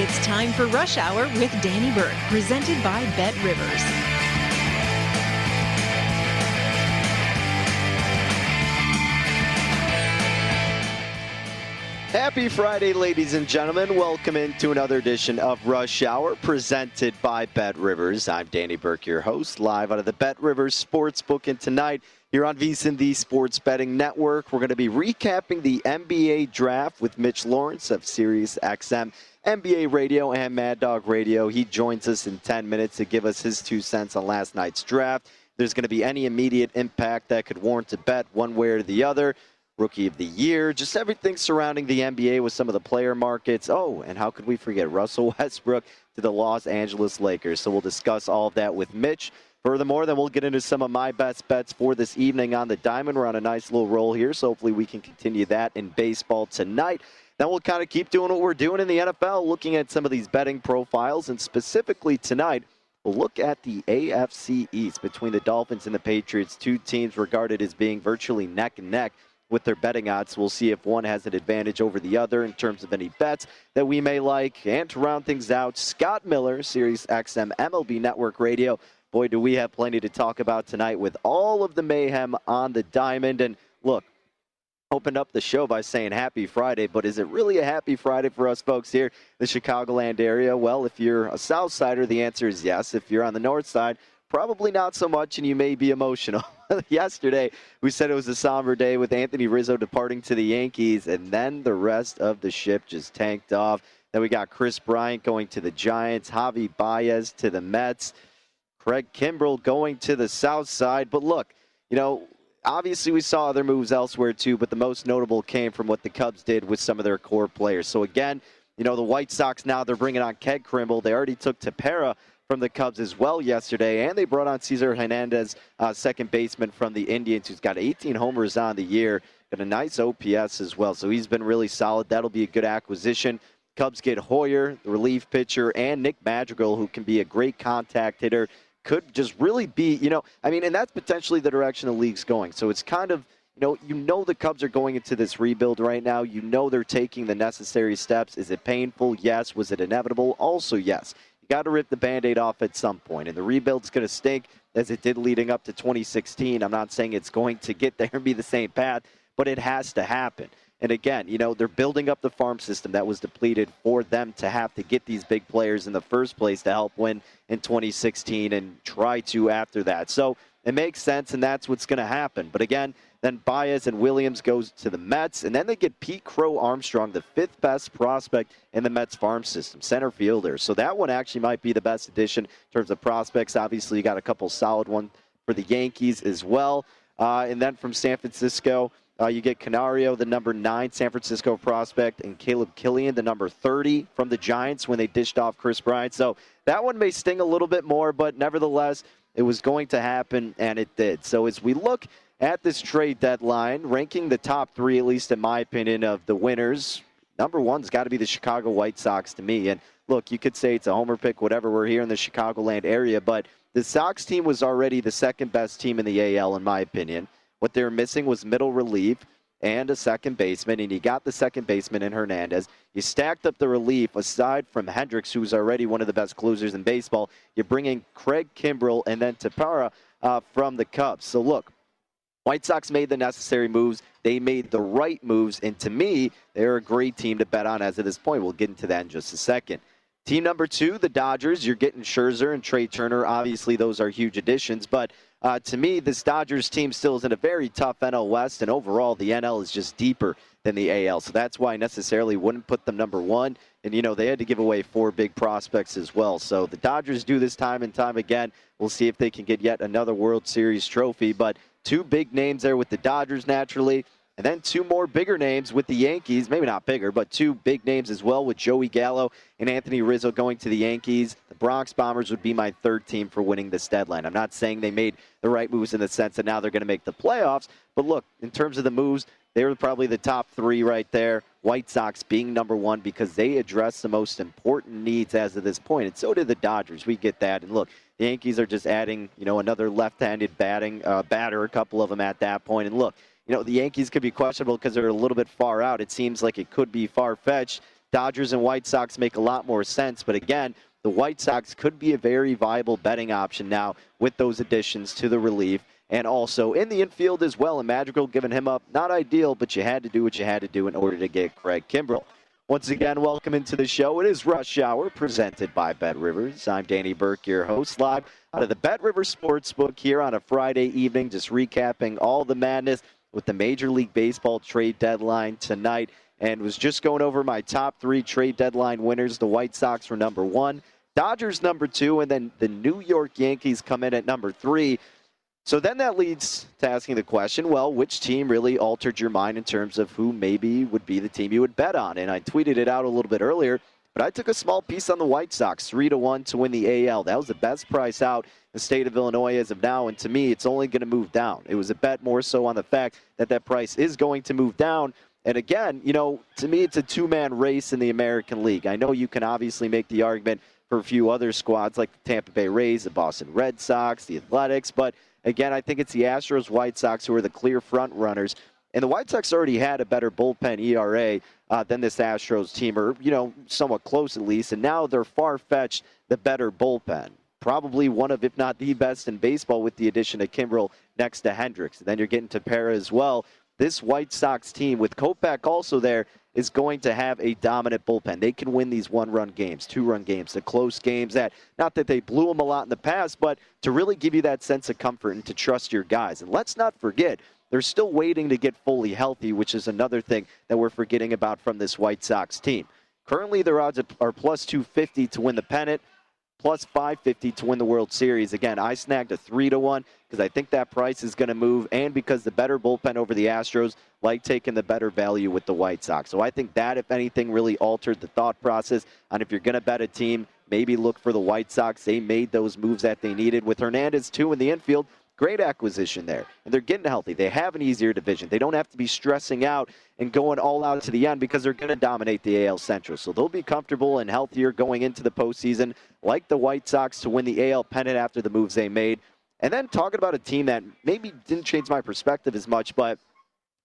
It's time for Rush Hour with Danny Burke, presented by Bet Rivers. Happy Friday, ladies and gentlemen. Welcome into another edition of Rush Hour presented by Bet Rivers. I'm Danny Burke, your host, live out of the Bet Rivers Sportsbook. And tonight, here on VSiN, the Sports Betting Network, we're going to be recapping the NBA draft with Mitch Lawrence of Sirius XM NBA Radio and Mad Dog Radio. He joins us in 10 minutes to give us his two cents on last night's draft. There's going to be any immediate impact that could warrant a bet one way or the other rookie of the year, just everything surrounding the NBA with some of the player markets. Oh, and how could we forget Russell Westbrook to the Los Angeles Lakers? So we'll discuss all of that with Mitch. Furthermore, then we'll get into some of my best bets for this evening on the diamond. We're on a nice little roll here, so hopefully we can continue that in baseball tonight. Then we'll kind of keep doing what we're doing in the NFL, looking at some of these betting profiles, and specifically tonight, we'll look at the AFC East between the Dolphins and the Patriots, two teams regarded as being virtually neck and neck with their betting odds. We'll see if one has an advantage over the other in terms of any bets that we may like. And to round things out, Scott Miller, Sirius XM MLB Network Radio. Boy, do we have plenty to talk about tonight with all of the mayhem on the diamond. And look, opened up the show by saying happy Friday, but is it really a happy Friday for us folks here in the Chicagoland area? Well, if you're a South Sider, the answer is yes. If you're on the North Side, probably not so much, and you may be emotional. Yesterday, we said it was a somber day with Anthony Rizzo departing to the Yankees, and then the rest of the ship just tanked off. Then we got Kris Bryant going to the Giants, Javi Baez to the Mets, Craig Kimbrel going to the South Side. But look, you know, obviously we saw other moves elsewhere too, but the most notable came from what the Cubs did with some of their core players. So again, you know, the White Sox now they're bringing on Craig Kimbrel. They already took Tepera from the Cubs as well yesterday, and they brought on Cesar Hernandez, uh, second baseman from the Indians, who's got 18 homers on the year, got a nice OPS as well. So he's been really solid. That'll be a good acquisition. Cubs get Heuer, the relief pitcher, and Nick Madrigal, who can be a great contact hitter could just really be, you know, I mean, and that's potentially the direction the league's going. So it's kind of, you know, you know the Cubs are going into this rebuild right now. You know they're taking the necessary steps. Is it painful? Yes. Was it inevitable? Also, yes. You got to rip the band-aid off at some point, and the rebuild's going to stink as it did leading up to 2016. I'm not saying it's going to get there and be the same path, but it has to happen. And again, you know, they're building up the farm system that was depleted for them to have to get these big players in the first place to help win in 2016 and try to after that. So it makes sense, and that's what's going to happen. But again, then Baez and Williams goes to the Mets, and then they get Pete Crow Armstrong, the fifth best prospect in the Mets farm system, center fielder. So that one actually might be the best addition in terms of prospects. Obviously, you got a couple solid ones for the Yankees as well. Uh, and then from San Francisco, uh, you get Canario, the number nine San Francisco prospect, and Caleb Killian, the number 30 from the Giants when they dished off Kris Bryant. So that one may sting a little bit more, but nevertheless, it was going to happen, and it did. So as we look at this trade deadline, ranking the top three, at least in my opinion, of the winners, number one's got to be the Chicago White Sox to me. And look, you could say it's a homer pick, whatever. We're here in the Chicagoland area, but the Sox team was already the second best team in the AL, in my opinion. What they were missing was middle relief and a second baseman, and he got the second baseman in Hernandez. You stacked up the relief aside from Hendriks, who's already one of the best closers in baseball. You bring in Craig Kimbrel and then Tepera uh, from the Cubs. So look, White Sox made the necessary moves. They made the right moves, and to me, they're a great team to bet on as of this point. We'll get into that in just a second. Team number two, the Dodgers. You're getting Scherzer and Trea Turner. Obviously, those are huge additions, but uh, to me, this Dodgers team still is in a very tough NL West, and overall, the NL is just deeper than the AL. So that's why I necessarily wouldn't put them number one. And, you know, they had to give away four big prospects as well. So the Dodgers do this time and time again. We'll see if they can get yet another World Series trophy. But two big names there with the Dodgers, naturally. And then two more bigger names with the Yankees. Maybe not bigger, but two big names as well with Joey Gallo and Anthony Rizzo going to the Yankees. Bronx Bombers would be my third team for winning this deadline. I'm not saying they made the right moves in the sense that now they're going to make the playoffs. But look, in terms of the moves, they were probably the top three right there. White Sox being number one because they address the most important needs as of this point, and so did the Dodgers. We get that, and look, the Yankees are just adding, you know, another left-handed batting uh, batter, a couple of them at that point. And look, you know, the Yankees could be questionable because they're a little bit far out. It seems like it could be far fetched. Dodgers and White Sox make a lot more sense. But again, the White Sox could be a very viable betting option now with those additions to the relief. And also in the infield as well. And Madrigal giving him up, not ideal, but you had to do what you had to do in order to get Craig Kimbrel. Once again, welcome into the show. It is Rush Hour presented by Bet Rivers. I'm Danny Burke, your host, live out of the Bet Rivers Sportsbook here on a Friday evening, just recapping all the madness with the Major League Baseball trade deadline tonight and was just going over my top three trade deadline winners. The White Sox were number one, Dodgers number two, and then the New York Yankees come in at number three. So then that leads to asking the question well, which team really altered your mind in terms of who maybe would be the team you would bet on? And I tweeted it out a little bit earlier, but I took a small piece on the White Sox, 3 to 1 to win the AL. That was the best price out in the state of Illinois as of now. And to me, it's only going to move down. It was a bet more so on the fact that that price is going to move down. And again, you know, to me, it's a two man race in the American League. I know you can obviously make the argument for a few other squads like the Tampa Bay Rays, the Boston Red Sox, the Athletics. But again, I think it's the Astros, White Sox who are the clear front runners. And the White Sox already had a better bullpen ERA uh, than this Astros team, or, you know, somewhat close at least. And now they're far fetched the better bullpen probably one of, if not the best in baseball with the addition of Kimbrel next to Hendriks. And then you're getting Tepera as well. This White Sox team, with Kopech also there, is going to have a dominant bullpen. They can win these one-run games, two-run games, the close games. That not that they blew them a lot in the past, but to really give you that sense of comfort and to trust your guys. And let's not forget, they're still waiting to get fully healthy, which is another thing that we're forgetting about from this White Sox team. Currently, their odds are plus 250 to win the pennant plus 550 to win the World Series. Again, I snagged a 3 to 1 because I think that price is going to move and because the better bullpen over the Astros like taking the better value with the White Sox. So I think that if anything really altered the thought process on if you're going to bet a team, maybe look for the White Sox. They made those moves that they needed with Hernandez too in the infield. Great acquisition there. And they're getting healthy. They have an easier division. They don't have to be stressing out and going all out to the end because they're going to dominate the AL Central. So they'll be comfortable and healthier going into the postseason, like the White Sox to win the AL pennant after the moves they made. And then talking about a team that maybe didn't change my perspective as much, but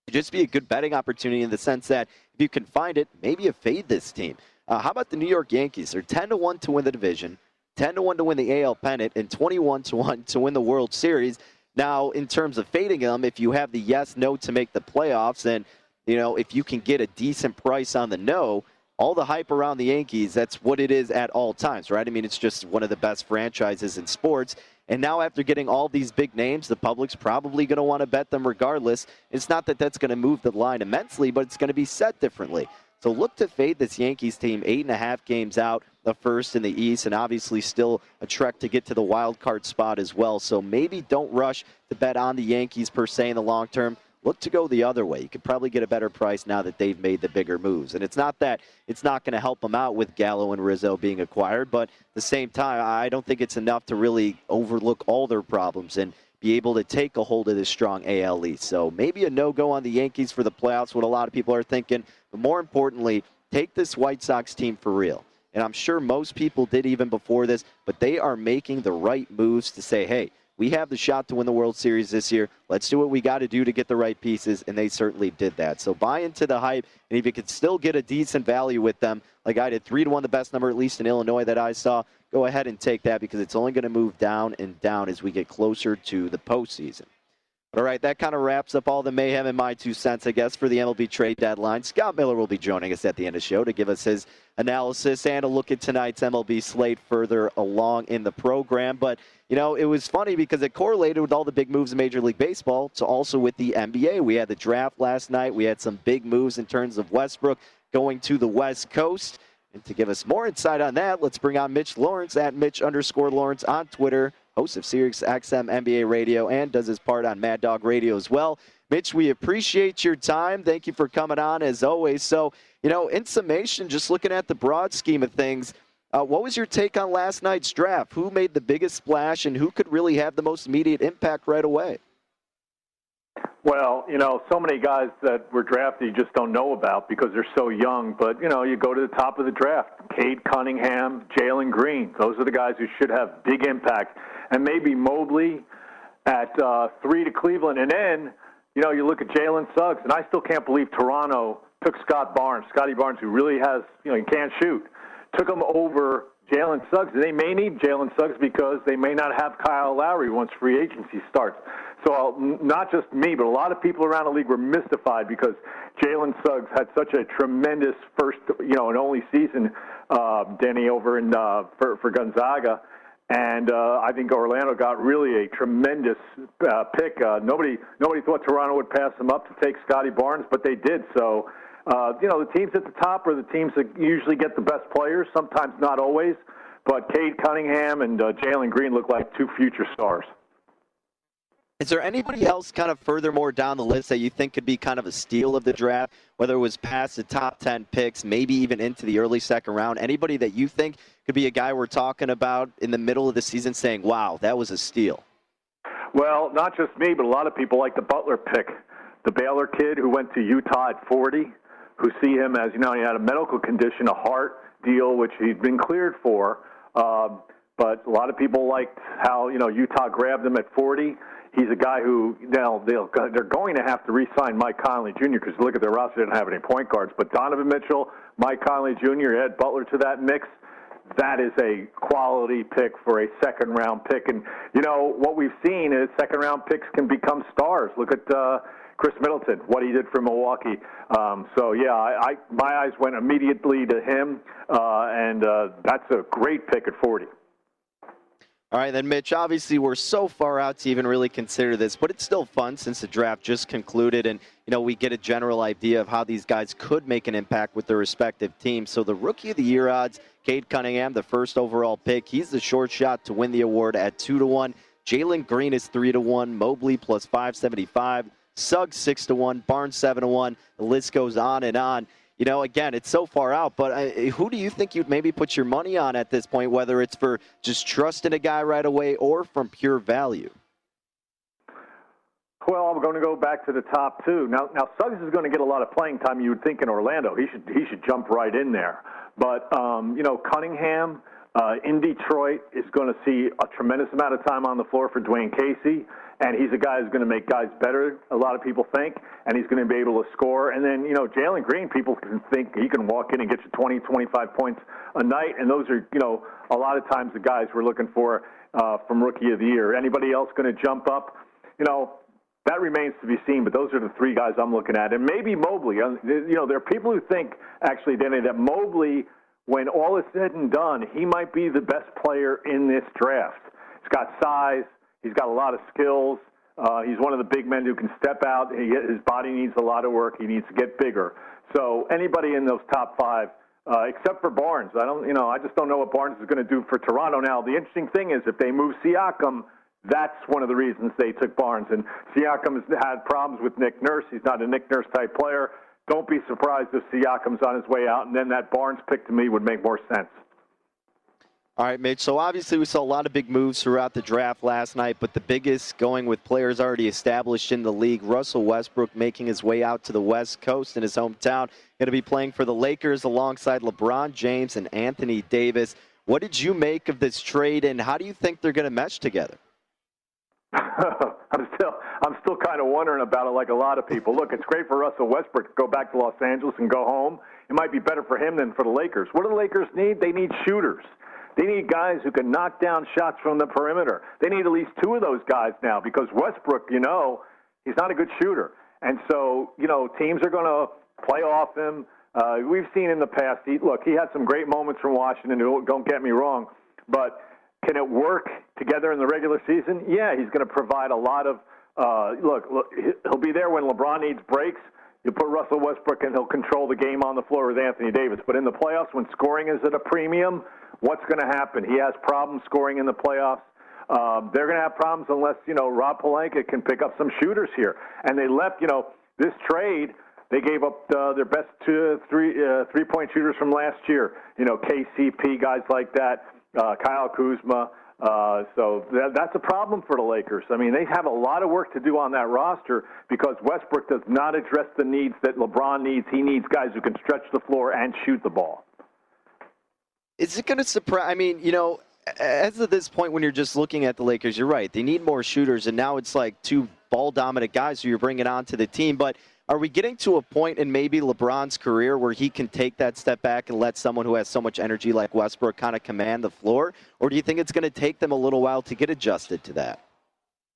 just be a good betting opportunity in the sense that if you can find it, maybe you fade this team. Uh, how about the New York Yankees? They're 10 to 1 to win the division. 10 to 1 to win the AL pennant, and 21 to 1 to win the World Series. Now, in terms of fading them, if you have the yes, no to make the playoffs, and you know if you can get a decent price on the no, all the hype around the Yankees, that's what it is at all times, right? I mean, it's just one of the best franchises in sports. And now, after getting all these big names, the public's probably going to want to bet them regardless. It's not that that's going to move the line immensely, but it's going to be set differently. So look to fade this Yankees team eight and a half games out, the first in the East, and obviously still a trek to get to the wild card spot as well. So maybe don't rush to bet on the Yankees per se in the long term. Look to go the other way. You could probably get a better price now that they've made the bigger moves. And it's not that it's not going to help them out with Gallo and Rizzo being acquired, but at the same time, I don't think it's enough to really overlook all their problems and be able to take a hold of this strong AL East. So maybe a no-go on the Yankees for the playoffs, what a lot of people are thinking. But more importantly, take this White Sox team for real. And I'm sure most people did even before this, but they are making the right moves to say, hey, we have the shot to win the World Series this year. Let's do what we got to do to get the right pieces, and they certainly did that. So buy into the hype, and if you could still get a decent value with them, like I did, three to one, the best number at least in Illinois that I saw, go ahead and take that because it's only going to move down and down as we get closer to the postseason. All right, that kind of wraps up all the mayhem and my two cents, I guess, for the MLB trade deadline. Scott Miller will be joining us at the end of the show to give us his analysis and a look at tonight's MLB slate further along in the program. But, you know, it was funny because it correlated with all the big moves in Major League Baseball to also with the NBA. We had the draft last night. We had some big moves in terms of Westbrook going to the West Coast. And to give us more insight on that, let's bring on Mitch Lawrence at Mitch underscore Lawrence on Twitter host of Sirius XM NBA Radio, and does his part on Mad Dog Radio as well. Mitch, we appreciate your time. Thank you for coming on as always. So, you know, in summation, just looking at the broad scheme of things, uh, what was your take on last night's draft? Who made the biggest splash and who could really have the most immediate impact right away? Well, you know, so many guys that were drafted you just don't know about because they're so young. But, you know, you go to the top of the draft Cade Cunningham, Jalen Green. Those are the guys who should have big impact. And maybe Mobley at uh, three to Cleveland. And then, you know, you look at Jalen Suggs, and I still can't believe Toronto took Scott Barnes, Scottie Barnes, who really has, you know, he can't shoot, took him over Jalen Suggs. They may need Jalen Suggs because they may not have Kyle Lowry once free agency starts. So not just me, but a lot of people around the league were mystified because Jalen Suggs had such a tremendous first, you know, and only season, uh, Denny over in uh, for, for Gonzaga. And uh, I think Orlando got really a tremendous uh, pick. Uh, nobody, nobody thought Toronto would pass them up to take Scottie Barnes, but they did. So, uh, you know, the teams at the top are the teams that usually get the best players. Sometimes not always, but Cade Cunningham and uh, Jalen Green look like two future stars. Is there anybody else kind of furthermore down the list that you think could be kind of a steal of the draft, whether it was past the top 10 picks, maybe even into the early second round? Anybody that you think could be a guy we're talking about in the middle of the season saying, wow, that was a steal? Well, not just me, but a lot of people like the Butler pick. The Baylor kid who went to Utah at 40, who see him as, you know, he had a medical condition, a heart deal, which he'd been cleared for. Um, but a lot of people liked how, you know, Utah grabbed him at 40 he's a guy who now they'll they're going to have to re-sign Mike Conley Jr. because look at their roster; they didn't have any point guards. But Donovan Mitchell, Mike Conley Jr., Ed Butler to that mix. That is a quality pick for a second round pick, and you know what we've seen is second round picks can become stars. Look at uh, Khris Middleton, what he did for Milwaukee. Um, so yeah, I, I my eyes went immediately to him, uh, and uh, that's a great pick at 40. All right, then, Mitch, obviously we're so far out to even really consider this, but it's still fun since the draft just concluded and, you know, we get a general idea of how these guys could make an impact with their respective teams. So the Rookie of the Year odds, Cade Cunningham, the first overall pick, he's the short shot to win the award at 2 to 1. Jalen Green is 3 to 1, Mobley plus 575, Suggs 6 to 1, Barnes 7 to 1. The list goes on and on you know, again, it's so far out, but uh, who do you think you'd maybe put your money on at this point, whether it's for just trusting a guy right away or from pure value? Well, I'm going to go back to the top two. Now, now Suggs is going to get a lot of playing time. You would think in Orlando, he should he should jump right in there. But um, you know, Cunningham uh, in Detroit is going to see a tremendous amount of time on the floor for Dwane Casey and he's a guy who's going to make guys better. A lot of people think, and he's going to be able to score. And then you know Jalen Green, people can think he can walk in and get you 20, 25 points a night, and those are you know a lot of times the guys we're looking for uh, from Rookie of the Year. Anybody else going to jump up? You know. That remains to be seen, but those are the three guys I'm looking at, and maybe Mobley. Uh, you know, there are people who think actually, Danny, that Mobley, when all is said and done, he might be the best player in this draft He's got size. He's got a lot of skills. Uh, he's one of the big men who can step out. He, his body needs a lot of work. He needs to get bigger. So anybody in those top five, uh, except for Barnes, I don't, you know, I just don't know what Barnes is going to do for Toronto. Now, the interesting thing is if they move Siakam, that's one of the reasons they took Barnes. And Siakam has had problems with Nick Nurse. He's not a Nick Nurse type player. Don't be surprised if Siakam's on his way out, and then that Barnes pick to me would make more sense. All right, Mitch. So obviously we saw a lot of big moves throughout the draft last night, but the biggest going with players already established in the league. Russell Westbrook making his way out to the West Coast in his hometown. Going to be playing for the Lakers alongside LeBron James and Anthony Davis. What did you make of this trade, and how do you think they're going to mesh together? I'm still I'm still kind of wondering about it like a lot of people. Look, it's great for Russell Westbrook to go back to Los Angeles and go home. It might be better for him than for the Lakers. What do the Lakers need? They need shooters. They need guys who can knock down shots from the perimeter. They need at least two of those guys now because Westbrook, you know, he's not a good shooter. And so, you know, teams are going to play off him. Uh, we've seen in the past, he, look, he had some great moments from Washington, don't get me wrong, but can it work together in the regular season? Yeah, he's going to provide a lot of. Uh, look, look, he'll be there when LeBron needs breaks. You put Russell Westbrook and he'll control the game on the floor with Anthony Davis. But in the playoffs, when scoring is at a premium, what's going to happen? He has problems scoring in the playoffs. Um, they're going to have problems unless you know Rob Pelinka can pick up some shooters here. And they left, you know, this trade. They gave up uh, their best two, three uh, three point shooters from last year. You know, KCP guys like that uh, Kyle Kuzma. Uh, so that, that's a problem for the Lakers. I mean, they have a lot of work to do on that roster because Westbrook does not address the needs that LeBron needs. He needs guys who can stretch the floor and shoot the ball. Is it going to surprise? I mean, you know, as of this point, when you're just looking at the Lakers, you're right. They need more shooters, and now it's like two ball dominant guys who you're bringing onto the team. But are we getting to a point in maybe LeBron's career where he can take that step back and let someone who has so much energy like Westbrook kind of command the floor? Or do you think it's going to take them a little while to get adjusted to that?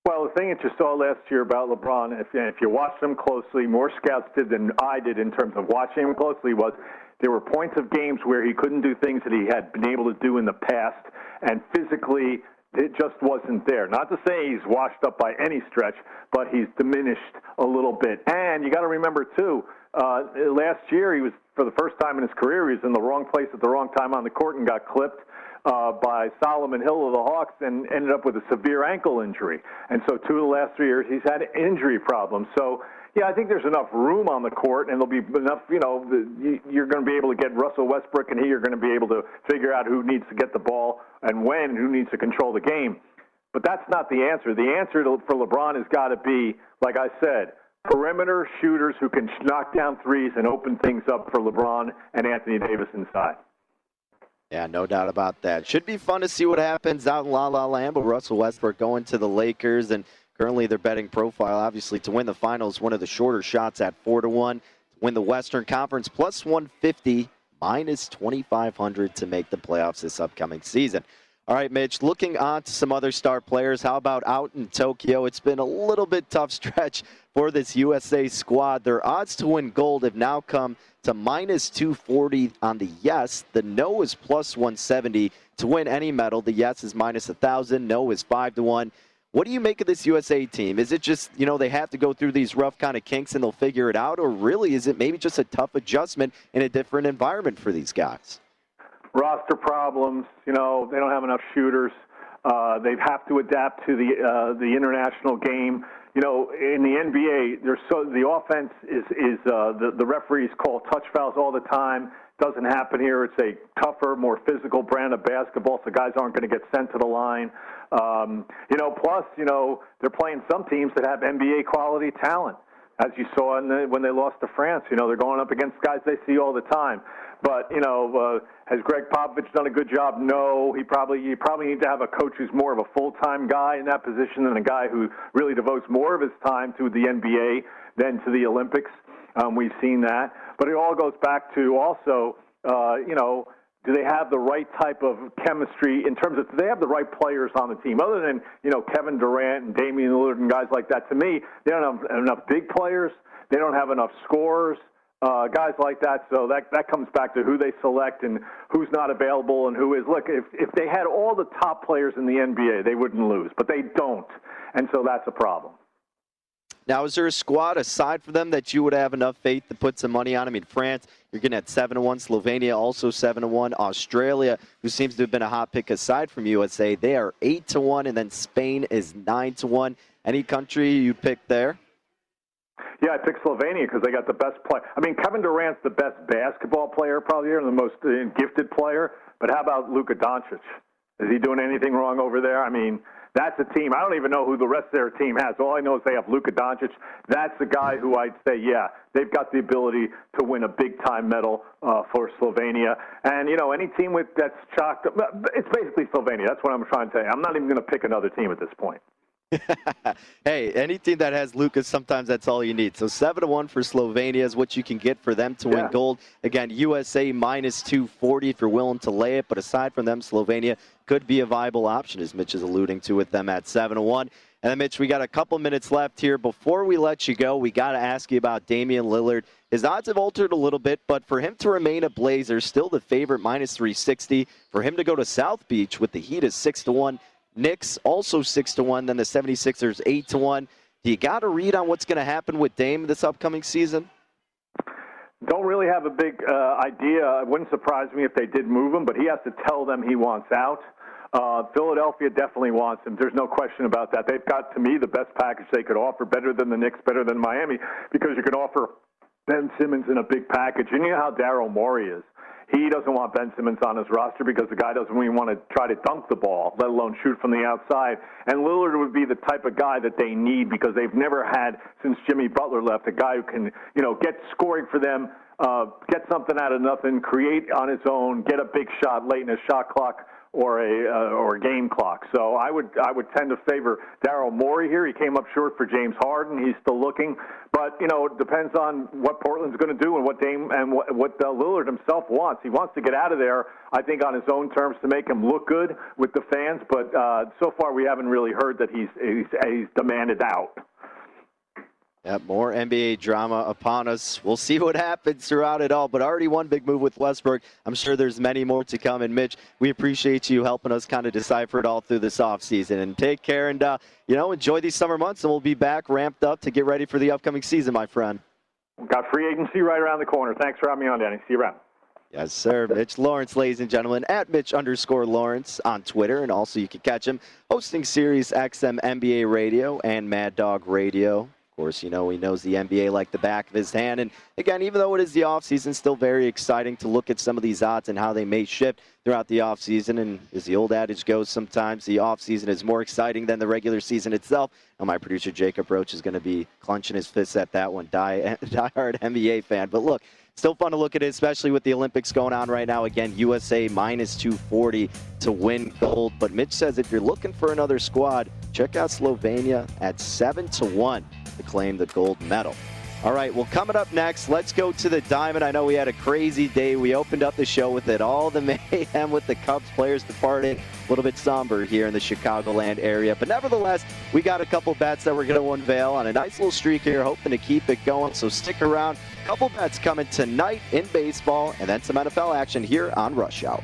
Well, the thing that you saw last year about LeBron, if, if you watched him closely, more scouts did than I did in terms of watching him closely, was there were points of games where he couldn't do things that he had been able to do in the past, and physically it just wasn't there. Not to say he's washed up by any stretch, but he's diminished a little bit. And you got to remember too, uh, last year he was for the first time in his career he was in the wrong place at the wrong time on the court and got clipped. Uh, by Solomon Hill of the Hawks and ended up with a severe ankle injury. And so, two of the last three years, he's had injury problems. So, yeah, I think there's enough room on the court, and there'll be enough. You know, you're going to be able to get Russell Westbrook, and he are going to be able to figure out who needs to get the ball and when, and who needs to control the game. But that's not the answer. The answer to, for LeBron has got to be, like I said, perimeter shooters who can knock down threes and open things up for LeBron and Anthony Davis inside. Yeah, no doubt about that. Should be fun to see what happens out in La La Land. But Russell Westbrook going to the Lakers and Currently, their betting profile, obviously, to win the finals, one of the shorter shots at 4 to 1. To win the Western Conference, plus 150, minus 2,500 to make the playoffs this upcoming season. All right, Mitch, looking on to some other star players. How about out in Tokyo? It's been a little bit tough stretch for this USA squad. Their odds to win gold have now come to minus 240 on the yes. The no is plus 170 to win any medal. The yes is minus 1,000. No is 5 to 1. What do you make of this USA team? Is it just, you know, they have to go through these rough kind of kinks and they'll figure it out? Or really, is it maybe just a tough adjustment in a different environment for these guys? Roster problems. You know, they don't have enough shooters. Uh, they have to adapt to the uh, the international game. You know, in the NBA, there's so the offense is is uh, the the referees call touch fouls all the time. Doesn't happen here. It's a tougher, more physical brand of basketball, so guys aren't going to get sent to the line. Um, you know, plus, you know, they're playing some teams that have NBA quality talent, as you saw the, when they lost to France. You know, they're going up against guys they see all the time. But you know, uh, has Gregg Popovich done a good job? No. He probably you probably need to have a coach who's more of a full-time guy in that position than a guy who really devotes more of his time to the NBA than to the Olympics. Um, we've seen that, but it all goes back to also, uh, you know, do they have the right type of chemistry in terms of do they have the right players on the team? Other than you know Kevin Durant and Damian Lillard and guys like that, to me, they don't have enough big players. They don't have enough scorers. Uh, guys like that. So that that comes back to who they select and who's not available and who is. Look, if if they had all the top players in the NBA, they wouldn't lose, but they don't, and so that's a problem. Now, is there a squad aside from them that you would have enough faith to put some money on? I mean, France, you're getting at seven to one. Slovenia also seven to one. Australia, who seems to have been a hot pick aside from USA, they are eight to one, and then Spain is nine to one. Any country you pick there? Yeah, I picked Slovenia because they got the best player. I mean, Kevin Durant's the best basketball player probably here, and the most uh, gifted player. But how about Luka Doncic? Is he doing anything wrong over there? I mean, that's a team. I don't even know who the rest of their team has. All I know is they have Luka Doncic. That's the guy who I'd say, yeah, they've got the ability to win a big time medal uh, for Slovenia. And you know, any team with that's chalked, it's basically Slovenia. That's what I'm trying to say. I'm not even going to pick another team at this point. hey, anything that has Lucas, sometimes that's all you need. So seven to one for Slovenia is what you can get for them to yeah. win gold. Again, USA minus two forty if you're willing to lay it. But aside from them, Slovenia could be a viable option, as Mitch is alluding to, with them at seven to one. And then, Mitch, we got a couple minutes left here. Before we let you go, we got to ask you about Damian Lillard. His odds have altered a little bit, but for him to remain a Blazer, still the favorite, minus 360. For him to go to South Beach with the Heat is 6 to 1. Knicks also 6 to 1, then the 76ers 8 to 1. Do you got a read on what's going to happen with Dame this upcoming season? Don't really have a big uh, idea. It wouldn't surprise me if they did move him, but he has to tell them he wants out. Uh, Philadelphia definitely wants him. There's no question about that. They've got, to me, the best package they could offer, better than the Knicks, better than Miami, because you can offer Ben Simmons in a big package. And you know how Daryl Morey is. He doesn't want Ben Simmons on his roster because the guy doesn't even want to try to dunk the ball, let alone shoot from the outside. And Lillard would be the type of guy that they need because they've never had, since Jimmy Butler left, a guy who can, you know, get scoring for them, uh, get something out of nothing, create on his own, get a big shot late in a shot clock or a uh, or a game clock. So I would I would tend to favor Daryl Morey here. He came up short for James Harden. He's still looking, but you know it depends on what Portland's going to do and what Dame and what, what uh, Lillard himself wants. He wants to get out of there. I think on his own terms to make him look good with the fans. But uh, so far we haven't really heard that he's he's, he's demanded out. Yep, more NBA drama upon us. We'll see what happens throughout it all. But already one big move with Westbrook. I'm sure there's many more to come. And Mitch, we appreciate you helping us kind of decipher it all through this offseason. And take care and, uh, you know, enjoy these summer months. And we'll be back ramped up to get ready for the upcoming season, my friend. Got free agency right around the corner. Thanks for having me on, Danny. See you around. Yes, sir. Mitch Lawrence, ladies and gentlemen, at Mitch underscore Lawrence on Twitter. And also you can catch him hosting Sirius XM NBA Radio and Mad Dog Radio course, you know, he knows the NBA like the back of his hand. And again, even though it is the offseason, still very exciting to look at some of these odds and how they may shift throughout the offseason. And as the old adage goes, sometimes the offseason is more exciting than the regular season itself. And my producer, Jacob Roach, is going to be clenching his fists at that one, die, die-hard NBA fan. But look, still fun to look at it, especially with the Olympics going on right now. Again, USA minus 240 to win gold. But Mitch says if you're looking for another squad, check out Slovenia at 7 to 1 to claim the gold medal. All right, well, coming up next, let's go to the Diamond. I know we had a crazy day. We opened up the show with it, all the mayhem with the Cubs players departing. A little bit somber here in the Chicagoland area. But nevertheless, we got a couple bets that we're going to unveil on a nice little streak here, hoping to keep it going. So stick around. A couple bets coming tonight in baseball, and then some NFL action here on Rush Hour.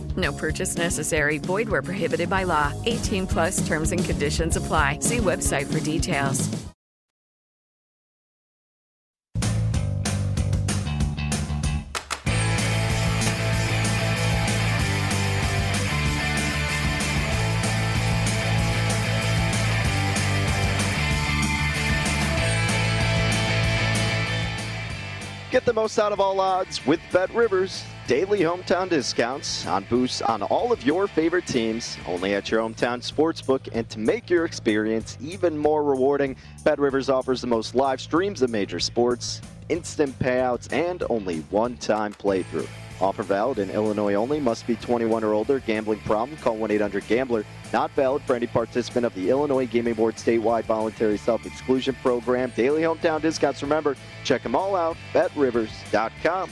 No purchase necessary. Void where prohibited by law. 18 plus terms and conditions apply. See website for details. Get the most out of all odds with Bet Rivers. Daily hometown discounts on boosts on all of your favorite teams, only at your hometown sportsbook. And to make your experience even more rewarding, Bet Rivers offers the most live streams of major sports, instant payouts, and only one time playthrough. Offer valid in Illinois only. Must be 21 or older. Gambling problem? Call 1 800 Gambler. Not valid for any participant of the Illinois Gaming Board statewide voluntary self exclusion program. Daily hometown discounts. Remember, check them all out. BetRivers.com.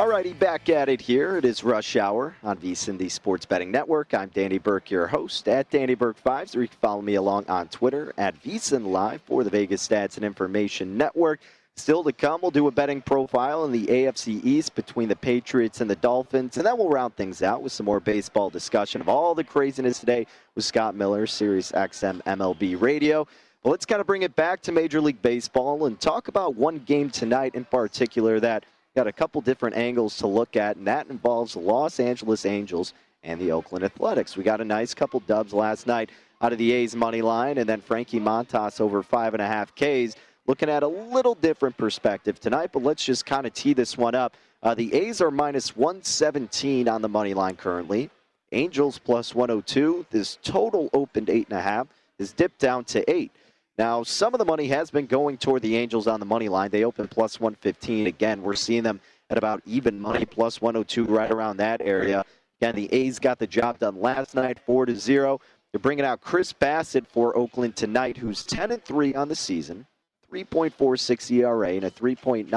Alrighty, back at it here. It is Rush Hour on VSIN, the Sports Betting Network. I'm Danny Burke, your host at Danny Burke5. So you can follow me along on Twitter at VSIN Live for the Vegas Stats and Information Network. Still to come, we'll do a betting profile in the AFC East between the Patriots and the Dolphins, and then we'll round things out with some more baseball discussion of all the craziness today with Scott Miller, Sirius XM MLB Radio. But let's kind of bring it back to Major League Baseball and talk about one game tonight in particular that got a couple different angles to look at, and that involves the Los Angeles Angels and the Oakland Athletics. We got a nice couple dubs last night out of the A's money line, and then Frankie Montas over five and a half Ks looking at a little different perspective tonight, but let's just kind of tee this one up. Uh, the A's are minus 117 on the money line currently. Angels plus 102. This total opened 8.5, is dipped down to 8. Now, some of the money has been going toward the Angels on the money line. They opened plus 115. Again, we're seeing them at about even money, plus 102, right around that area. Again, the A's got the job done last night, 4 to 0. They're bringing out Chris Bassitt for Oakland tonight, who's 10 and 3 on the season. 3.46 ERA and a 3.96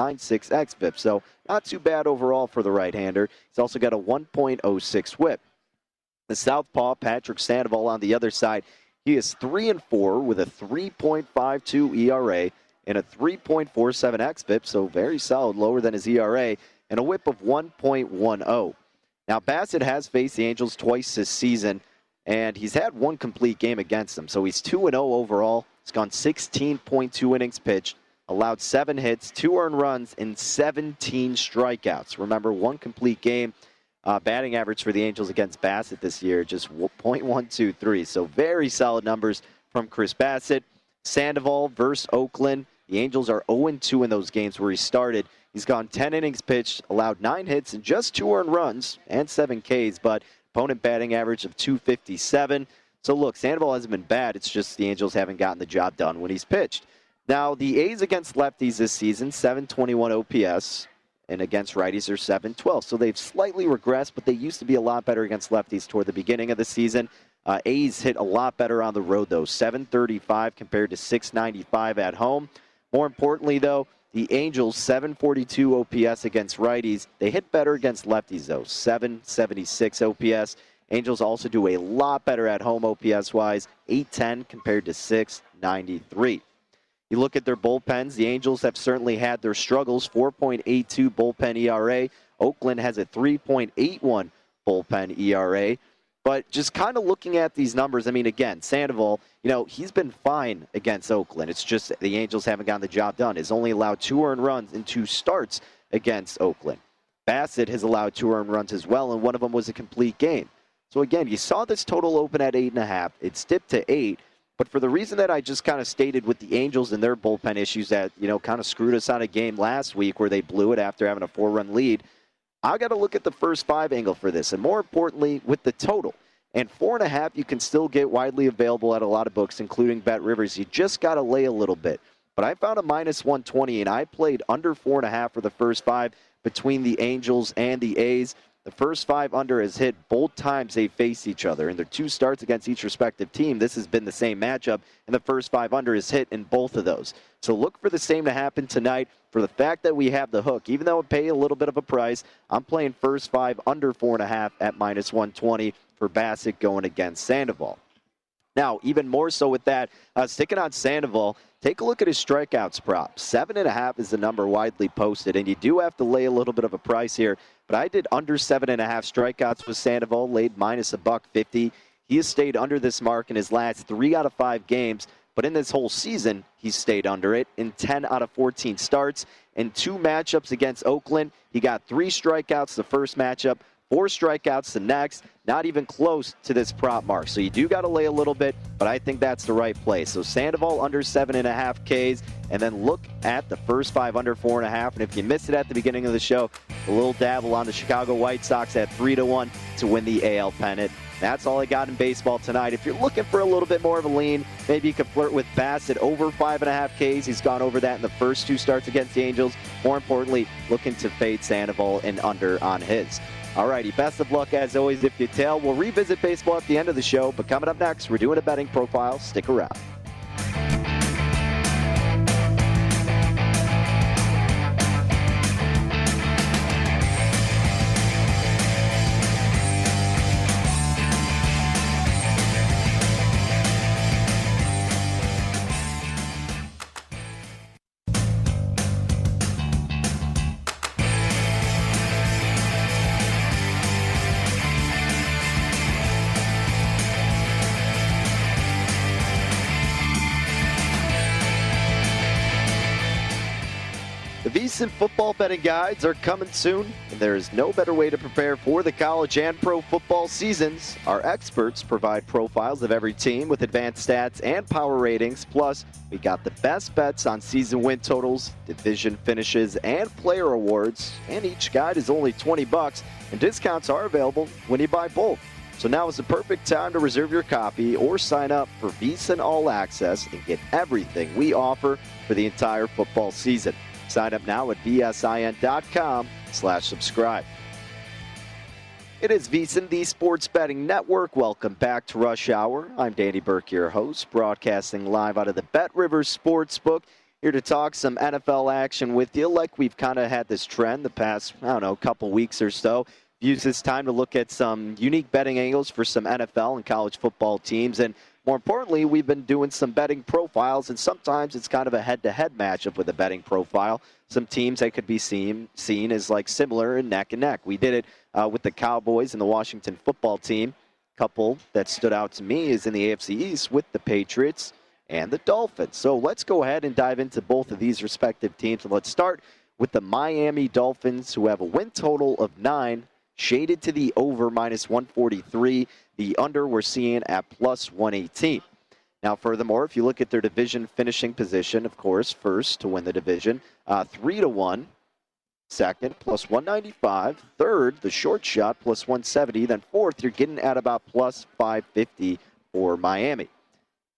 xFIP. So not too bad overall for the right-hander. He's also got a 1.06 whip. The southpaw, Patrick Sandoval, on the other side, he is 3 and 4 with a 3.52 ERA and a 3.47 xFIP, so very solid, lower than his ERA, and a whip of 1.10. Now, Bassitt has faced the Angels twice this season, and he's had one complete game against them, so he's 2 0 overall. He's gone 16.2 innings pitched, allowed seven hits, two earned runs, and 17 strikeouts. Remember, one complete game. Uh, batting average for the Angels against Bassitt this year, just .123. So very solid numbers from Chris Bassitt. Sandoval versus Oakland. The Angels are 0-2 in those games where he started. He's gone 10 innings pitched, allowed nine hits and just two earned runs and seven Ks, but opponent batting average of 257. So look, Sandoval hasn't been bad. It's just the Angels haven't gotten the job done when he's pitched. Now, the A's against lefties this season, 721 OPS, and against righties are 712. So they've slightly regressed, but they used to be a lot better against lefties toward the beginning of the season. Uh, A's hit a lot better on the road, though, 735 compared to 695 at home. More importantly, though, the Angels 742 OPS against righties. They hit better against lefties, though, 776 OPS. Angels also do a lot better at home OPS wise, 810 compared to 693. You look at their bullpens, the Angels have certainly had their struggles 4.82 bullpen ERA. Oakland has a 3.81 bullpen ERA. But just kind of looking at these numbers, I mean, again, Sandoval, you know, he's been fine against Oakland. It's just the Angels haven't gotten the job done. He's only allowed two earned runs in two starts against Oakland. Bassitt has allowed two earned runs as well, and one of them was a complete game. So again, you saw this total open at eight and a half. It's dipped to eight. But for the reason that I just kind of stated with the Angels and their bullpen issues that, you know, kind of screwed us on a game last week where they blew it after having a four run lead, I got to look at the first five angle for this. And more importantly, with the total. And four and a half, you can still get widely available at a lot of books, including Bet Rivers. You just got to lay a little bit. But I found a minus 120, and I played under four and a half for the first five between the Angels and the A's. The first five under has hit both times they face each other. In their two starts against each respective team, this has been the same matchup, and the first five under is hit in both of those. So look for the same to happen tonight. For the fact that we have the hook, even though it pay a little bit of a price, I'm playing first five under four and a half at minus 120 for Bassitt going against Sandoval. Now, even more so with that, uh, sticking on Sandoval, take a look at his strikeouts prop. Seven and a half is the number widely posted, and you do have to lay a little bit of a price here. But I did under seven and a half strikeouts with Sandoval, laid minus a buck fifty. He has stayed under this mark in his last three out of five games, but in this whole season, he's stayed under it in 10 out of 14 starts. In two matchups against Oakland, he got three strikeouts the first matchup, Four strikeouts the next, not even close to this prop mark. So you do got to lay a little bit, but I think that's the right play. So Sandoval under seven and a half Ks, and then look at the first five under four and a half. And if you missed it at the beginning of the show, a little dabble on the Chicago White Sox at three to one to win the AL pennant. That's all I got in baseball tonight. If you're looking for a little bit more of a lean, maybe you could flirt with Bassitt over five and a half Ks. He's gone over that in the first two starts against the Angels. More importantly, looking to fade Sandoval and under on his. All righty, best of luck as always if you tell. We'll revisit baseball at the end of the show, but coming up next, we're doing a betting profile. Stick around. Football betting guides are coming soon, and there is no better way to prepare for the college and pro football seasons. Our experts provide profiles of every team with advanced stats and power ratings. Plus, we got the best bets on season win totals, division finishes, and player awards. And each guide is only 20 bucks, and discounts are available when you buy both. So now is the perfect time to reserve your copy or sign up for VSiN All Access and get everything we offer for the entire football season. Sign up now at vsin.com slash subscribe. It is VSiN, the Sports Betting Network. Welcome back to Rush Hour. I'm Danny Burke, your host, broadcasting live out of the Bet Rivers Sportsbook. Here to talk some NFL action with you, like we've kind of had this trend the past, I don't know, couple weeks or so. Use this time to look at some unique betting angles for some NFL and college football teams. And more importantly, we've been doing some betting profiles, and sometimes it's kind of a head-to-head matchup with a betting profile. Some teams that could be seen seen as like similar and neck and neck. We did it uh, with the Cowboys and the Washington football team. Couple that stood out to me is in the AFC East with the Patriots and the Dolphins. So let's go ahead and dive into both of these respective teams. And let's start with the Miami Dolphins, who have a win total of nine, shaded to the over minus 143. The under we're seeing at plus 118. Now, furthermore, if you look at their division finishing position, of course, first to win the division, uh, three to one. Second, plus 195. Third, the short shot, plus 170. Then fourth, you're getting at about plus 550 for Miami.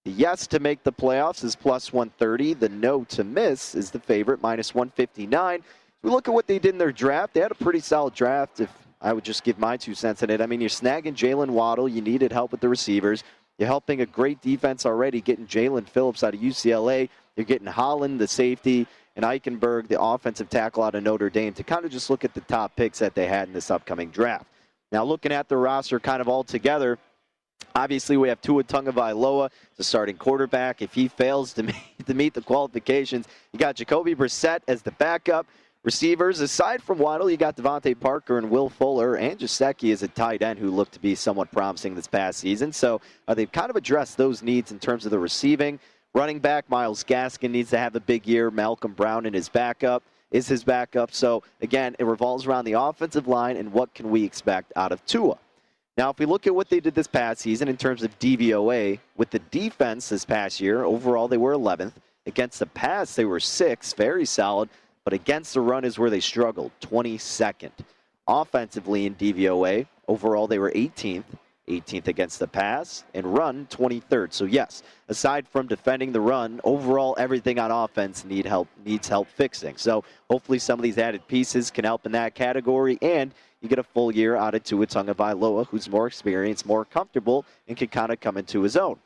The yes to make the playoffs is plus 130. The no to miss is the favorite, minus 159. We look at what they did in their draft. They had a pretty solid draft. If I would just give my two cents on it. I mean, you're snagging Jaylen Waddle. You needed help with the receivers. You're helping a great defense already, getting Jaelan Phillips out of UCLA. You're getting Holland, the safety, and Eichenberg, the offensive tackle out of Notre Dame, to kind of just look at the top picks that they had in this upcoming draft. Now, looking at the roster kind of all together, obviously we have Tua Tagovailoa, the starting quarterback. If he fails to meet, to meet the qualifications, you got Jacoby Brissett as the backup. Receivers, aside from Waddle, you got DeVante Parker and Will Fuller and Gesicki as a tight end who looked to be somewhat promising this past season. So uh, they've kind of addressed those needs in terms of the receiving. Running back, Myles Gaskin needs to have a big year. Malcolm Brown in his backup is his backup. So again, it revolves around the offensive line and what can we expect out of Tua. Now, if we look at what they did this past season in terms of DVOA, with the defense this past year, overall they were 11th. Against the pass, they were 6th, very solid but against the run is where they struggled, 22nd. Offensively in DVOA, overall they were 18th, 18th against the pass, and run 23rd. So yes, aside from defending the run, overall everything on offense need help needs help fixing. So hopefully some of these added pieces can help in that category, and you get a full year out of Tua Tagovailoa, who's more experienced, more comfortable, and can kind of come into his own.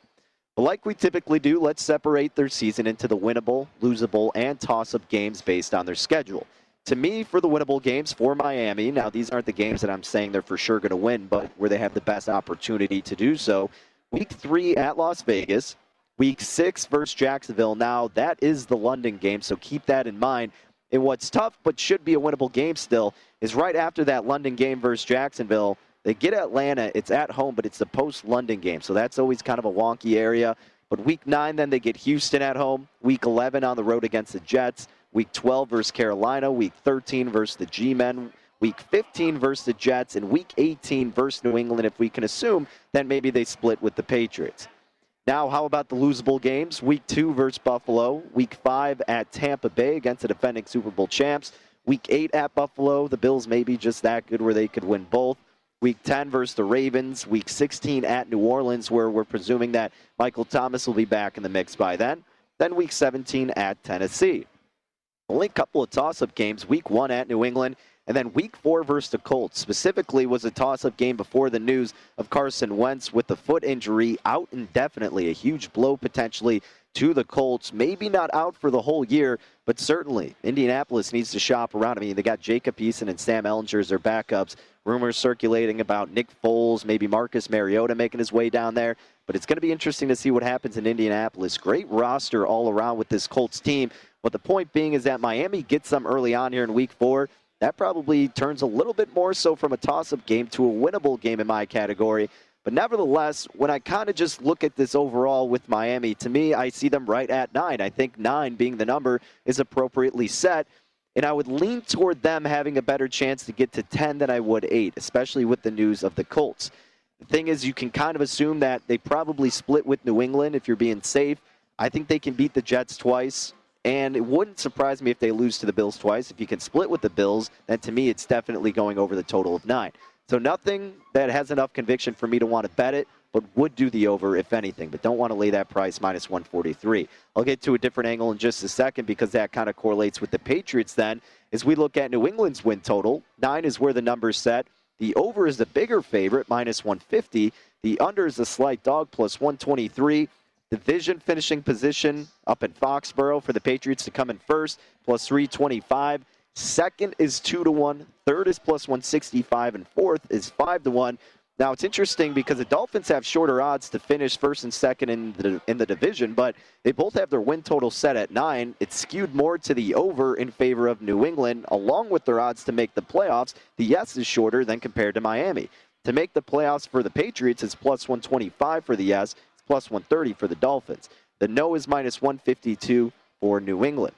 Like we typically do, let's separate their season into the winnable, losable, and toss up games based on their schedule. To me, for the winnable games for Miami, now these aren't the games that I'm saying they're for sure going to win, but where they have the best opportunity to do so. Week three at Las Vegas, week six versus Jacksonville. Now, that is the London game, so keep that in mind. And what's tough, but should be a winnable game still, is right after that London game versus Jacksonville, they get Atlanta. It's at home, but it's the post London game. So that's always kind of a wonky area. But week nine, then they get Houston at home. Week 11 on the road against the Jets. Week 12 versus Carolina. Week 13 versus the G Men. Week 15 versus the Jets. And week 18 versus New England, if we can assume that maybe they split with the Patriots. Now, how about the losable games? Week two versus Buffalo. Week five at Tampa Bay against the defending Super Bowl champs. Week eight at Buffalo. The Bills may be just that good where they could win both. Week 10 versus the Ravens. Week 16 at New Orleans, where we're presuming that Michael Thomas will be back in the mix by then. Then week 17 at Tennessee. Only a couple of toss up games. Week 1 at New England. And then week four versus the Colts specifically was a toss up game before the news of Carson Wentz with the foot injury out indefinitely. A huge blow potentially to the Colts. Maybe not out for the whole year, but certainly Indianapolis needs to shop around. I mean, they got Jacob Eason and Sam Ehlinger as their backups. Rumors circulating about Nick Foles, maybe Marcus Mariota making his way down there. But it's going to be interesting to see what happens in Indianapolis. Great roster all around with this Colts team. But the point being is that Miami gets some early on here in week four. That probably turns a little bit more so from a toss up game to a winnable game in my category. But nevertheless, when I kind of just look at this overall with Miami, to me, I see them right at nine. I think nine being the number is appropriately set. And I would lean toward them having a better chance to get to 10 than I would 8, especially with the news of the Colts. The thing is, you can kind of assume that they probably split with New England if you're being safe. I think they can beat the Jets twice, and it wouldn't surprise me if they lose to the Bills twice. If you can split with the Bills, then to me, it's definitely going over the total of 9. So nothing that has enough conviction for me to want to bet it but would do the over if anything, but don't want to lay that price minus 143. I'll get to a different angle in just a second because that kind of correlates with the Patriots then. As we look at New England's win total, nine is where the number's set. The over is the bigger favorite, minus 150. The under is a slight dog, plus 123. Division finishing position up in Foxborough for the Patriots to come in first, plus 325. Second is 2 to 1. Third is plus 165. And fourth is 5 to 1 now it's interesting because the Dolphins have shorter odds to finish first and second in the in the division, but they both have their win total set at nine. It's skewed more to the over in favor of New England, along with their odds to make the playoffs. The yes is shorter than compared to Miami. To make the playoffs for the Patriots, it's plus 125 for the yes, it's plus 130 for the Dolphins. The no is minus 152 for New England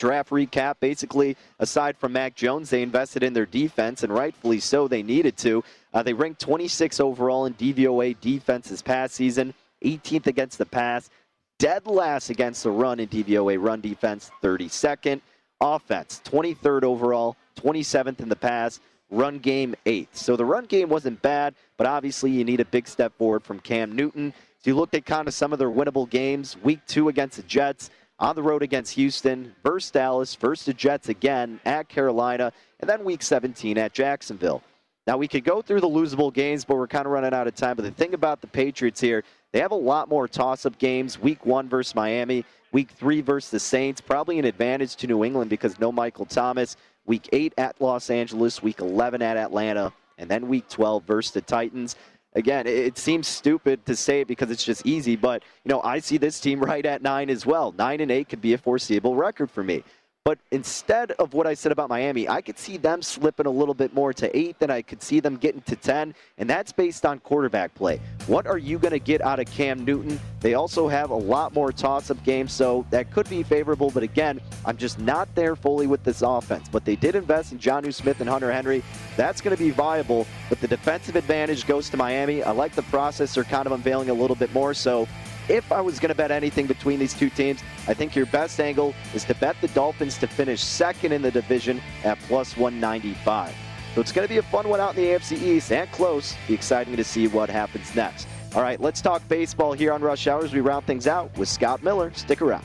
draft recap. Basically, aside from Mac Jones, they invested in their defense, and rightfully so, they needed to. Uh, they ranked 26 overall in DVOA defense this past season, 18th against the pass, dead last against the run in DVOA run defense, 32nd. Offense, 23rd overall, 27th in the pass, run game, 8th. So the run game wasn't bad, but obviously you need a big step forward from Cam Newton. So you looked at kind of some of their winnable games. Week two against the Jets, on the road against Houston, versus Dallas, versus the Jets again at Carolina, and then week 17 at Jacksonville. Now, we could go through the losable games, but we're kind of running out of time. But the thing about the Patriots here, they have a lot more toss up games. Week one versus Miami, week three versus the Saints. Probably an advantage to New England because no Michael Thomas. Week eight at Los Angeles, week 11 at Atlanta, and then week 12 versus the Titans again, it seems stupid to say it because it's just easy, but you know, I see this team right at nine as well. Nine and eight could be a foreseeable record for me. But instead of what I said about Miami, I could see them slipping a little bit more to eight than I could see them getting to 10, and that's based on quarterback play. What are you going to get out of Cam Newton? They also have a lot more toss up games, so that could be favorable. But again, I'm just not there fully with this offense. But they did invest in Jonnu Smith and Hunter Henry. That's going to be viable, but the defensive advantage goes to Miami. I like the process they're kind of unveiling a little bit more, so if I was going to bet anything between these two teams, I think your best angle is to bet the Dolphins to finish second in the division at plus 195. So it's going to be a fun one out in the AFC East and close. Be exciting to see what happens next. All right, let's talk baseball here on Rush Hours. We round things out with Scott Miller. Stick around.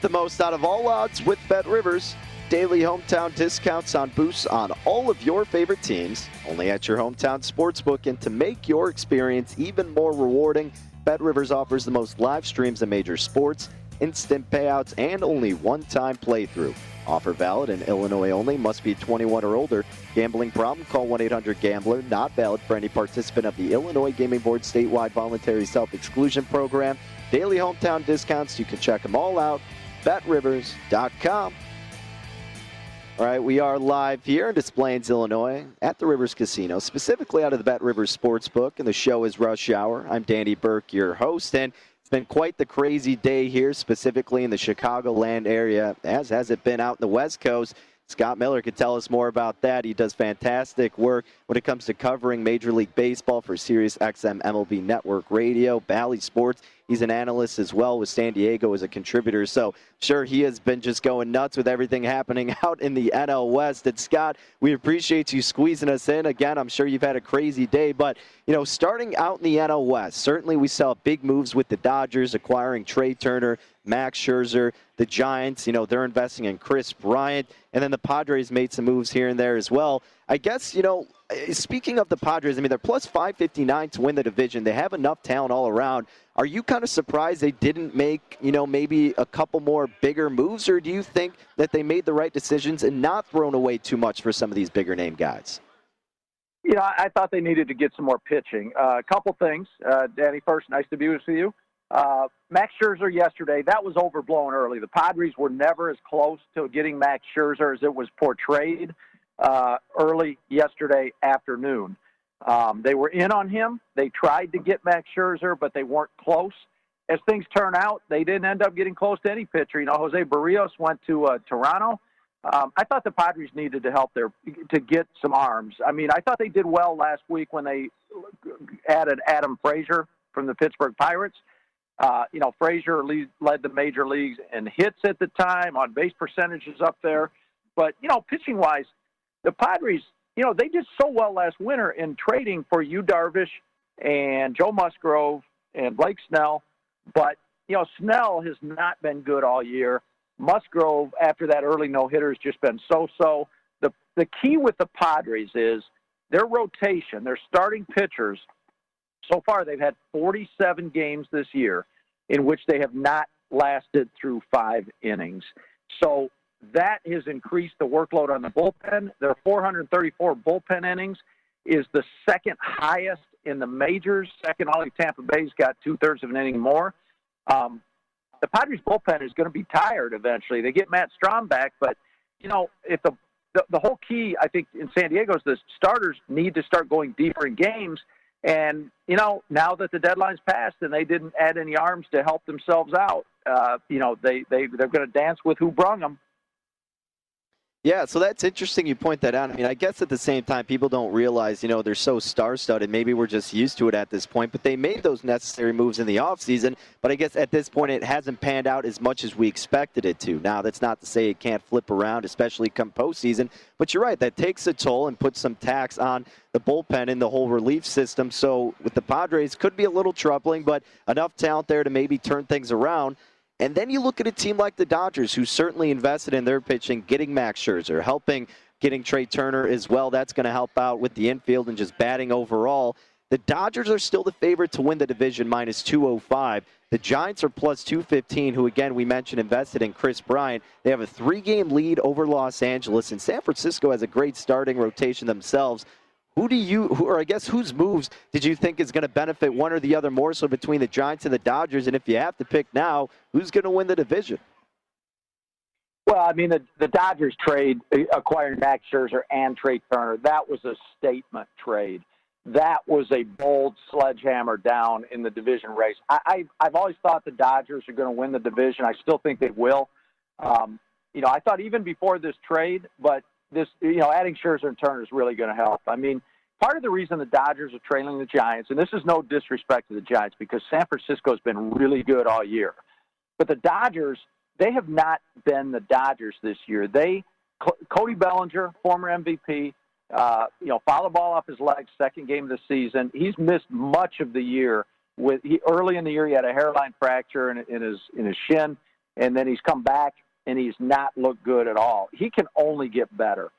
Get the most out of all odds with Bet Rivers. Daily hometown discounts on boosts on all of your favorite teams, only at your hometown sportsbook. And to make your experience even more rewarding, Bet Rivers offers the most live streams of major sports, instant payouts, and only one time playthrough. Offer valid in Illinois only, must be 21 or older. Gambling problem? Call 1 800 Gambler. Not valid for any participant of the Illinois Gaming Board statewide voluntary self exclusion program. Daily hometown discounts, you can check them all out. BetRivers.com. All right, we are live here in Des Plaines, Illinois, at the Rivers Casino, specifically out of the Bet Rivers Sportsbook, and the show is Rush Hour. I'm Danny Burke, your host, and it's been quite the crazy day here, specifically in the Chicagoland area, as has it been out in the West Coast. Scott Miller could tell us more about that. He does fantastic work when it comes to covering Major League Baseball for Sirius XM MLB Network Radio, Bally Sports. He's an analyst as well with San Diego as a contributor. So, sure, he has been just going nuts with everything happening out in the NL West. And, Scott, we appreciate you squeezing us in. Again, I'm sure you've had a crazy day. But, you know, starting out in the NL West, certainly we saw big moves with the Dodgers acquiring Trea Turner, Max Scherzer, the Giants, you know, they're investing in Kris Bryant. And then the Padres made some moves here and there as well. I guess, you know, speaking of the Padres, I mean, they're plus 559 to win the division. They have enough talent all around. Are you kind of surprised they didn't make, you know, maybe a couple more bigger moves, or do you think that they made the right decisions and not thrown away too much for some of these bigger name guys? You know, I thought they needed to get some more pitching. Uh, a couple things. Uh, Danny, first, nice to be with you. Uh, Max Scherzer yesterday, that was overblown early. The Padres were never as close to getting Max Scherzer as it was portrayed uh, early yesterday afternoon. Um, they were in on him. They tried to get Max Scherzer, but they weren't close. As things turn out, they didn't end up getting close to any pitcher. You know, Jose Berrios went to uh, Toronto. Um, I thought the Padres needed to help there to get some arms. I mean, I thought they did well last week when they added Adam Frazier from the Pittsburgh Pirates. Uh, you know, Frazier lead, led the major leagues in hits at the time, on base percentages up there. But you know, pitching wise, the Padres you know, they did so well last winter in trading for Yu Darvish and Joe Musgrove and Blake Snell. But, you know, Snell has not been good all year. Musgrove, after that early no hitter, has just been so so. The, the key with the Padres is their rotation, their starting pitchers. So far, they've had 47 games this year in which they have not lasted through five innings. So that has increased the workload on the bullpen. Their 434 bullpen innings is the second highest in the majors. Second only Tampa Bay's got two thirds of an inning more. Um, the Padres bullpen is going to be tired eventually. They get Matt Strahm back, but you know if the, the the whole key I think in San Diego is the starters need to start going deeper in games. And you know now that the deadline's passed and they didn't add any arms to help themselves out, uh, you know they they they're going to dance with who brung them. Yeah, so that's interesting you point that out. I mean, I guess at the same time, people don't realize, you know, they're so star studded. Maybe we're just used to it at this point, but they made those necessary moves in the offseason. But I guess at this point, it hasn't panned out as much as we expected it to. Now, that's not to say it can't flip around, especially come postseason. But you're right, that takes a toll and puts some tax on the bullpen and the whole relief system. So with the Padres, could be a little troubling, but enough talent there to maybe turn things around. And then you look at a team like the Dodgers, who certainly invested in their pitching, getting Max Scherzer, helping getting Trea Turner as well. That's going to help out with the infield and just batting overall. The Dodgers are still the favorite to win the division, minus 205. The Giants are plus 215, who, again, we mentioned invested in Kris Bryant. They have a three game lead over Los Angeles, and San Francisco has a great starting rotation themselves. Who do you, or I guess whose moves did you think is going to benefit one or the other more so between the Giants and the Dodgers? And if you have to pick now, who's going to win the division? Well, I mean, the, the Dodgers trade, uh, acquiring Max Scherzer and Trea Turner, that was a statement trade. That was a bold sledgehammer down in the division race. I, I, I've always thought the Dodgers are going to win the division. I still think they will. Um, you know, I thought even before this trade, but this, you know, adding Scherzer and Turner is really going to help. I mean, part of the reason the Dodgers are trailing the Giants, and this is no disrespect to the Giants because San Francisco has been really good all year, but the Dodgers, they have not been the Dodgers this year. They, Cody Bellinger, former MVP, uh, you know, foul the ball off his legs, second game of the season. He's missed much of the year. With he, early in the year, he had a hairline fracture in, in his in his shin, and then he's come back and he's not looked good at all. He can only get better.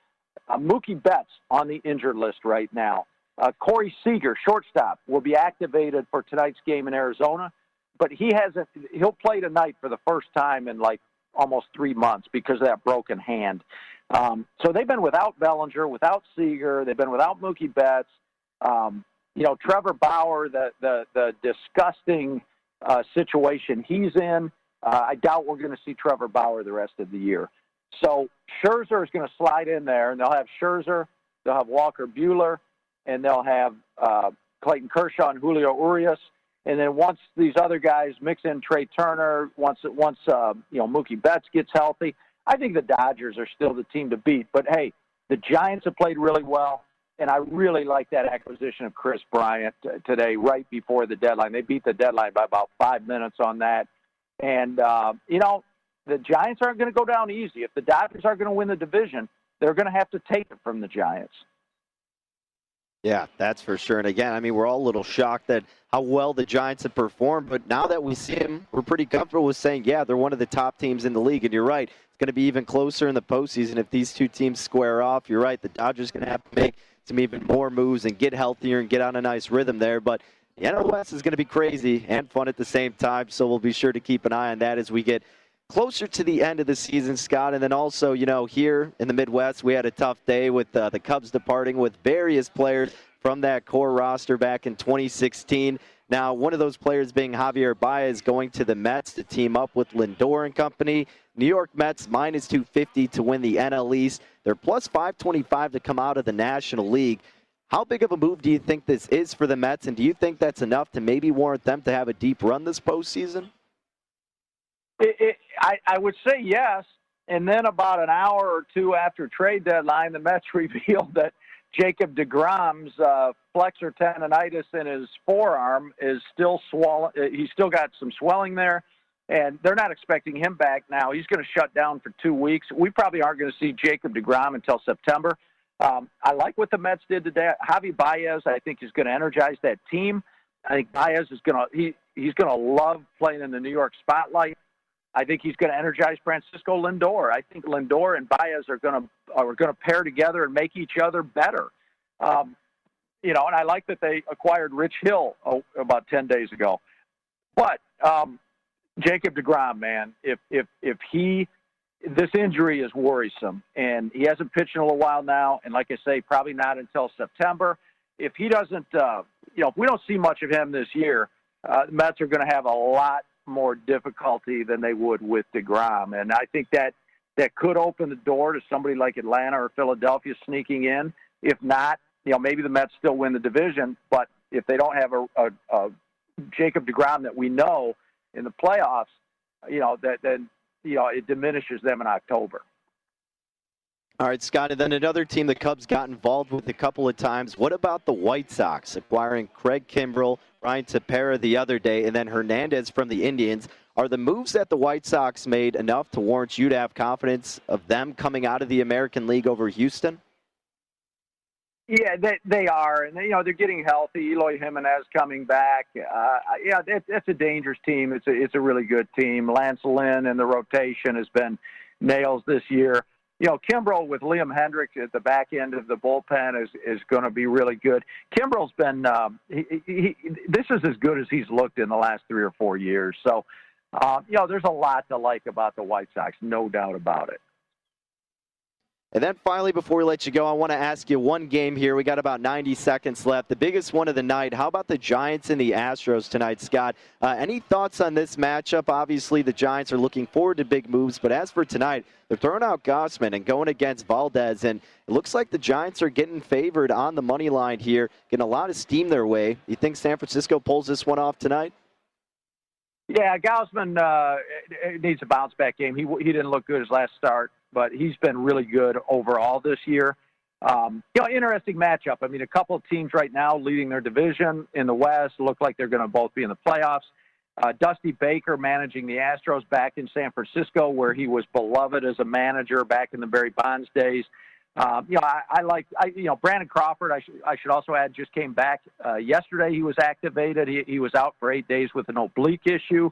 Uh, Mookie Betts on the injured list right now. Uh, Corey Seager, shortstop, will be activated for tonight's game in Arizona, but he hasn't. He'll play tonight for the first time in like almost three months because of that broken hand. Um, so they've been without Bellinger, without Seager. They've been without Mookie Betts. Um, you know, Trevor Bauer, the the, the disgusting uh, situation he's in. Uh, I doubt we're going to see Trevor Bauer the rest of the year. So Scherzer is going to slide in there, and they'll have Scherzer, they'll have Walker Buehler, and they'll have uh, Clayton Kershaw and Julio Urias. And then once these other guys mix in Trea Turner, once once uh, you know Mookie Betts gets healthy, I think the Dodgers are still the team to beat. But hey, the Giants have played really well, and I really like that acquisition of Kris Bryant today, right before the deadline. They beat the deadline by about five minutes on that, and uh, you know the Giants aren't going to go down easy. If the Dodgers are going to win the division, they're going to have to take it from the Giants. Yeah, that's for sure. And again, I mean, we're all a little shocked that how well the Giants have performed. But now that we see them, we're pretty comfortable with saying, yeah, they're one of the top teams in the league. And you're right, it's going to be even closer in the postseason if these two teams square off. You're right, the Dodgers are going to have to make some even more moves and get healthier and get on a nice rhythm there. But the NL West is going to be crazy and fun at the same time. So we'll be sure to keep an eye on that as we get closer to the end of the season, Scott. And then also, you know, here in the Midwest, we had a tough day with uh, the Cubs departing with various players from that core roster back in 2016. Now, one of those players being Javier Baez going to the Mets to team up with Lindor and company. New York Mets minus 250 to win the NL East. They're plus 525 to come out of the National League. How big of a move do you think this is for the Mets, and do you think that's enough to maybe warrant them to have a deep run this postseason? It, it, I, I would say yes. And then about an hour or two after trade deadline, the Mets revealed that Jacob DeGrom's uh, flexor tendonitis in his forearm is still swollen. Uh, he's still got some swelling there, and they're not expecting him back now. He's going to shut down for two weeks. We probably aren't going to see Jacob DeGrom until September. Um, I like what the Mets did today. Javi Baez, I think, is going to energize that team. I think Baez is going to he he's going to love playing in the New York spotlight. I think he's going to energize Francisco Lindor. I think Lindor and Baez are going to are going to pair together and make each other better. Um, you know, and I like that they acquired Rich Hill oh, about ten days ago. But um, Jacob Degrom, man, if if if he this injury is worrisome, and he hasn't pitched in a little while now, and like I say, probably not until September. If he doesn't, uh, you know, if we don't see much of him this year, uh, the Mets are going to have a lot more difficulty than they would with DeGrom. And I think that that could open the door to somebody like Atlanta or Philadelphia sneaking in. If not, you know, maybe the Mets still win the division, but if they don't have a, a, a Jacob DeGrom that we know in the playoffs, you know, that then you know it diminishes them in October. All right, Scott, and then another team the Cubs got involved with a couple of times. What about the White Sox acquiring Craig Kimbrel, Ryan Tepera the other day, and then Hernandez from the Indians? Are the moves that the White Sox made enough to warrant you to have confidence of them coming out of the American League over Houston? Yeah, they, they are, and you know they're getting healthy. Eloy Jimenez coming back. Uh, yeah, it, it's a dangerous team. It's a it's a really good team. Lance Lynn and the rotation has been nails this year you know, Kimbrel with Liam Hendriks at the back end of the bullpen is is going to be really good. Kimbrel's been um, he, he, this is as good as he's looked in the last three or four years. So, uh, you know, there's a lot to like about the White Sox, no doubt about it. And then finally, before we let you go, I want to ask you one game here. We got about 90 seconds left. The biggest one of the night. How about the Giants and the Astros tonight, Scott? Uh, any thoughts on this matchup? Obviously, the Giants are looking forward to big moves, but as for tonight, they're throwing out Gausman and going against Valdez, and it looks like the Giants are getting favored on the money line here, getting a lot of steam their way. You think San Francisco pulls this one off tonight? Yeah, Gausman uh, needs a bounce back game. He he didn't look good his last start but he's been really good overall this year. Um, you know, interesting matchup. I mean, a couple of teams right now leading their division in the West look like they're going to both be in the playoffs. Uh, Dusty Baker managing the Astros back in San Francisco, where he was beloved as a manager back in the Barry Bonds days. Um, you know, I, I like, I, you know, Brandon Crawford. I should, I should also add, just came back uh, yesterday. He was activated. He, he was out for eight days with an oblique issue.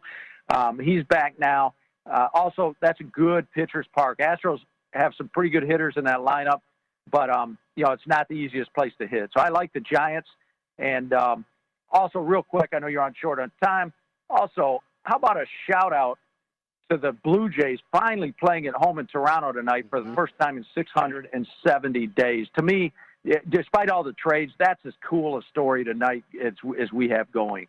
Um, he's back now. Uh, also, that's a good pitcher's park. Astros have some pretty good hitters in that lineup, but um, you know it's not the easiest place to hit. So I like the Giants. And um, also, real quick, I know you're on short on time. Also, how about a shout out to the Blue Jays finally playing at home in Toronto tonight for the mm-hmm. first time in 670 days? To me, despite all the trades, that's as cool a story tonight as, as we have going.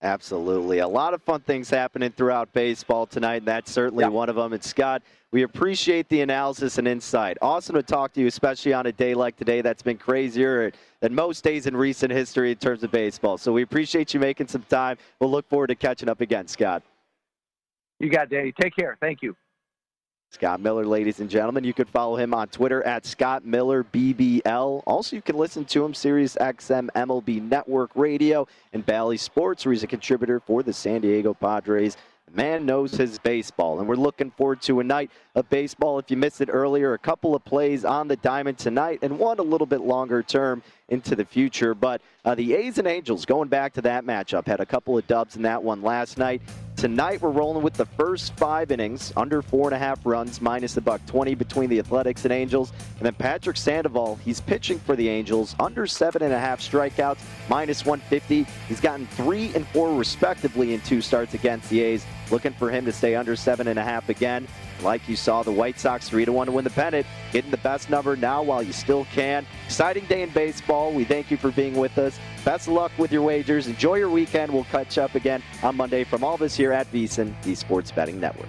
Absolutely. A lot of fun things happening throughout baseball tonight, and that's certainly yeah. one of them. And Scott, we appreciate the analysis and insight. Awesome to talk to you, especially on a day like today that's been crazier than most days in recent history in terms of baseball. So we appreciate you making some time. We'll look forward to catching up again, Scott. You got it, Danny. Take care. Thank you. Scott Miller, ladies and gentlemen. You could follow him on Twitter at Scott Miller BBL. Also, you can listen to him Sirius XM MLB Network Radio and Bally Sports, where he's a contributor for the San Diego Padres. The man knows his baseball, and we're looking forward to a night of baseball. If you missed it earlier, a couple of plays on the diamond tonight, and one a little bit longer term into the future. But uh, the A's and Angels, going back to that matchup, had a couple of dubs in that one last night. Tonight, we're rolling with the first five innings, under four and a half runs, minus the buck 20 between the Athletics and Angels. And then Patrick Sandoval, he's pitching for the Angels, under seven and a half strikeouts, minus 150. He's gotten three and four, respectively, in two starts against the A's. Looking for him to stay under seven and a half again. Like you saw, the White Sox 3 to 1 to win the pennant. Getting the best number now while you still can. Exciting day in baseball. We thank you for being with us. Best of luck with your wagers. Enjoy your weekend. We'll catch up again on Monday from all of us here at VSiN, the Sports Betting Network.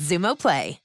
Xumo Play.